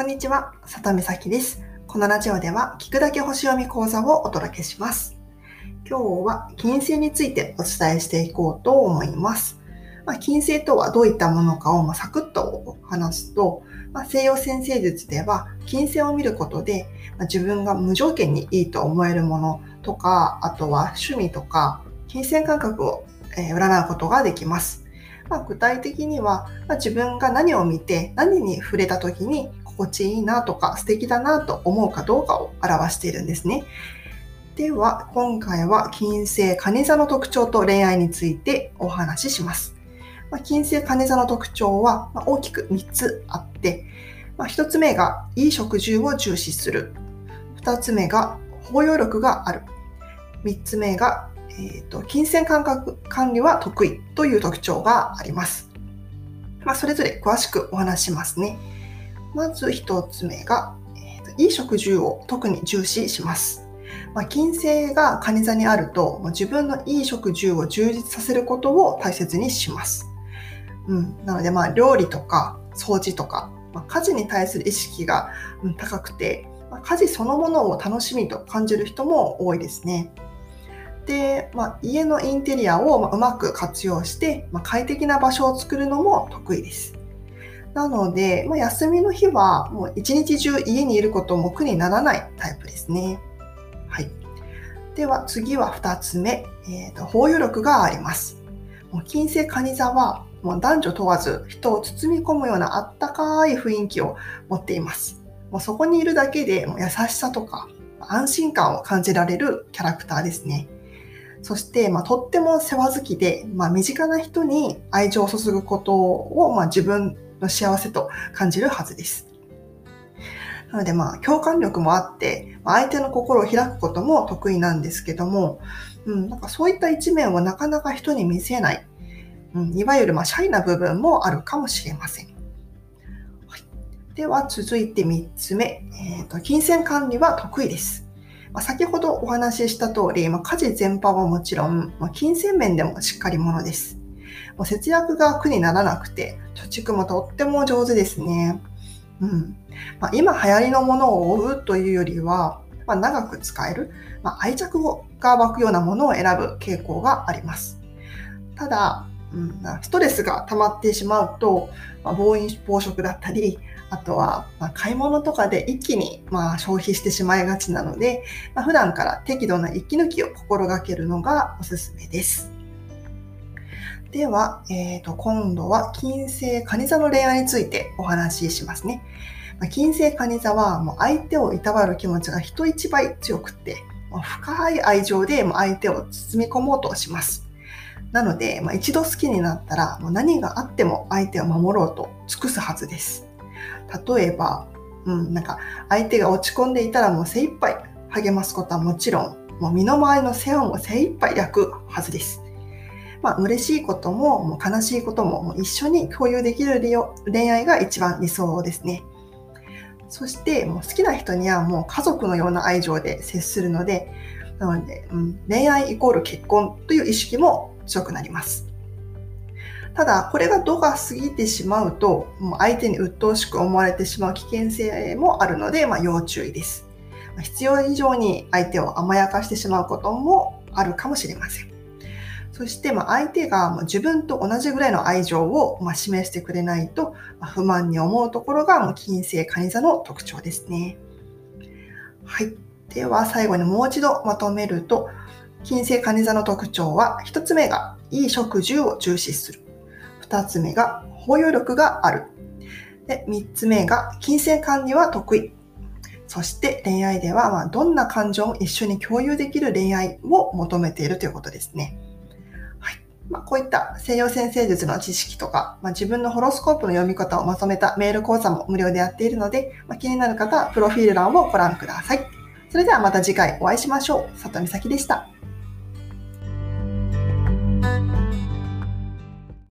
こんにちは、里美咲です。このラジオでは聞くだけ星読み講座をお届けします。今日は金星についてお伝えしていこうと思います。まあ、金星とはどういったものかをまサクッと話すと、まあ、西洋先生術では金星を見ることで、まあ、自分が無条件にいいと思えるものとか、あとは趣味とか、金銭感覚を、え占うことができます。まあ、具体的には、まあ、自分が何を見て何に触れた時に心地いいなとか素敵だなと思うかどうかを表しているんですね。では、今回は金星、蟹座の特徴と恋愛についてお話しします。まあ、金星、蟹座の特徴は大きく3つあって、まあ、1つ目がいい食事を重視する。2つ目が包容力がある。3つ目がえーと、金銭感覚管理は得意という特徴があります。まあ、それぞれ詳しくお話しますね。まず1つ目が、えーと、いい食事を特に重視します。まあ、金星が蟹座にあると、自分のいい食事を充実させることを大切にします。うん、なので、まあ、料理とか掃除とか、まあ、家事に対する意識が高くて、まあ、家事そのものを楽しみと感じる人も多いですね。で、まあ、家のインテリアをうまく活用して、まあ、快適な場所を作るのも得意です。なので、まあ、休みの日はもう一日中家にいることも苦にならないタイプですね。はい。では次は2つ目、えーと、包容力があります。もう金星蟹座はもう男女問わず人を包み込むようなあったかい雰囲気を持っています。もうそこにいるだけでもう優しさとか安心感を感じられるキャラクターですね。そして、まあ、とっても世話好きで、まあ、身近な人に愛情を注ぐことを、まあ、自分の幸せと感じるはずです。なので、まあ、共感力もあって、相手の心を開くことも得意なんですけども、うん、なんかそういった一面をなかなか人に見せない、うん、いわゆる、まあ、シャイな部分もあるかもしれません。はい、では、続いて3つ目、えーと、金銭管理は得意です。まあ、先ほどお話しした通り、まあ、家事全般はもちろん、まあ、金銭面でもしっかり者です。もう節約が苦にならなくて、貯蓄もとっても上手ですね。うんまあ、今流行りのものを追うというよりは、まあ、長く使える、まあ、愛着が湧くようなものを選ぶ傾向があります。ただ、うん、ストレスが溜まってしまうと、まあ、暴飲暴食だったり、あとは、ま買い物とかで一気に、ま消費してしまいがちなので、まあ、普段から適度な息抜きを心がけるのがおすすめです。では、えー、と今度は金星蟹座の恋愛についてお話ししますね。ま金星蟹座はもう相手をいたわる気持ちが人一倍強くってま、深い愛情で相手を包み込もうとします。なので、まあ、一度好きになったらもう何があっても相手を守ろうと尽くすはずです。例えば、うん、なんか相手が落ち込んでいたらもう精一杯励ますことはもちろん、もう身の回りの世話も精一杯焼くはずです。まあ、嬉しいことも、もう悲しいことももう一緒に共有できる恋愛が一番理想ですね。そして、もう好きな人にはもう家族のような愛情で接するので、なので、うん、恋愛イコール結婚という意識も強くなります。ただ、これが度が過ぎてしまうと、もう相手に鬱陶しく思われてしまう危険性もあるので、まあ、要注意です。必要以上に相手を甘やかしてしまうこともあるかもしれません。そして、ま相手が自分と同じぐらいの愛情をま示してくれないと、ま不満に思うところがもう金星蟹座の特徴ですね。はい。では最後にもう一度まとめると、金星蟹座の特徴は1つ目がいい食事を重視する。2つ目が包容力がある。で3つ目が金銭管理は得意。そして恋愛では、まどんな感情を一緒に共有できる恋愛を求めているということですね。まあ、こういった西洋先生術の知識とか、まあ、自分のホロスコープの読み方をまとめたメール講座も無料でやっているので、まあ、気になる方はプロフィール欄をご覧ください。それではまた次回お会いしましょう。里美咲でした。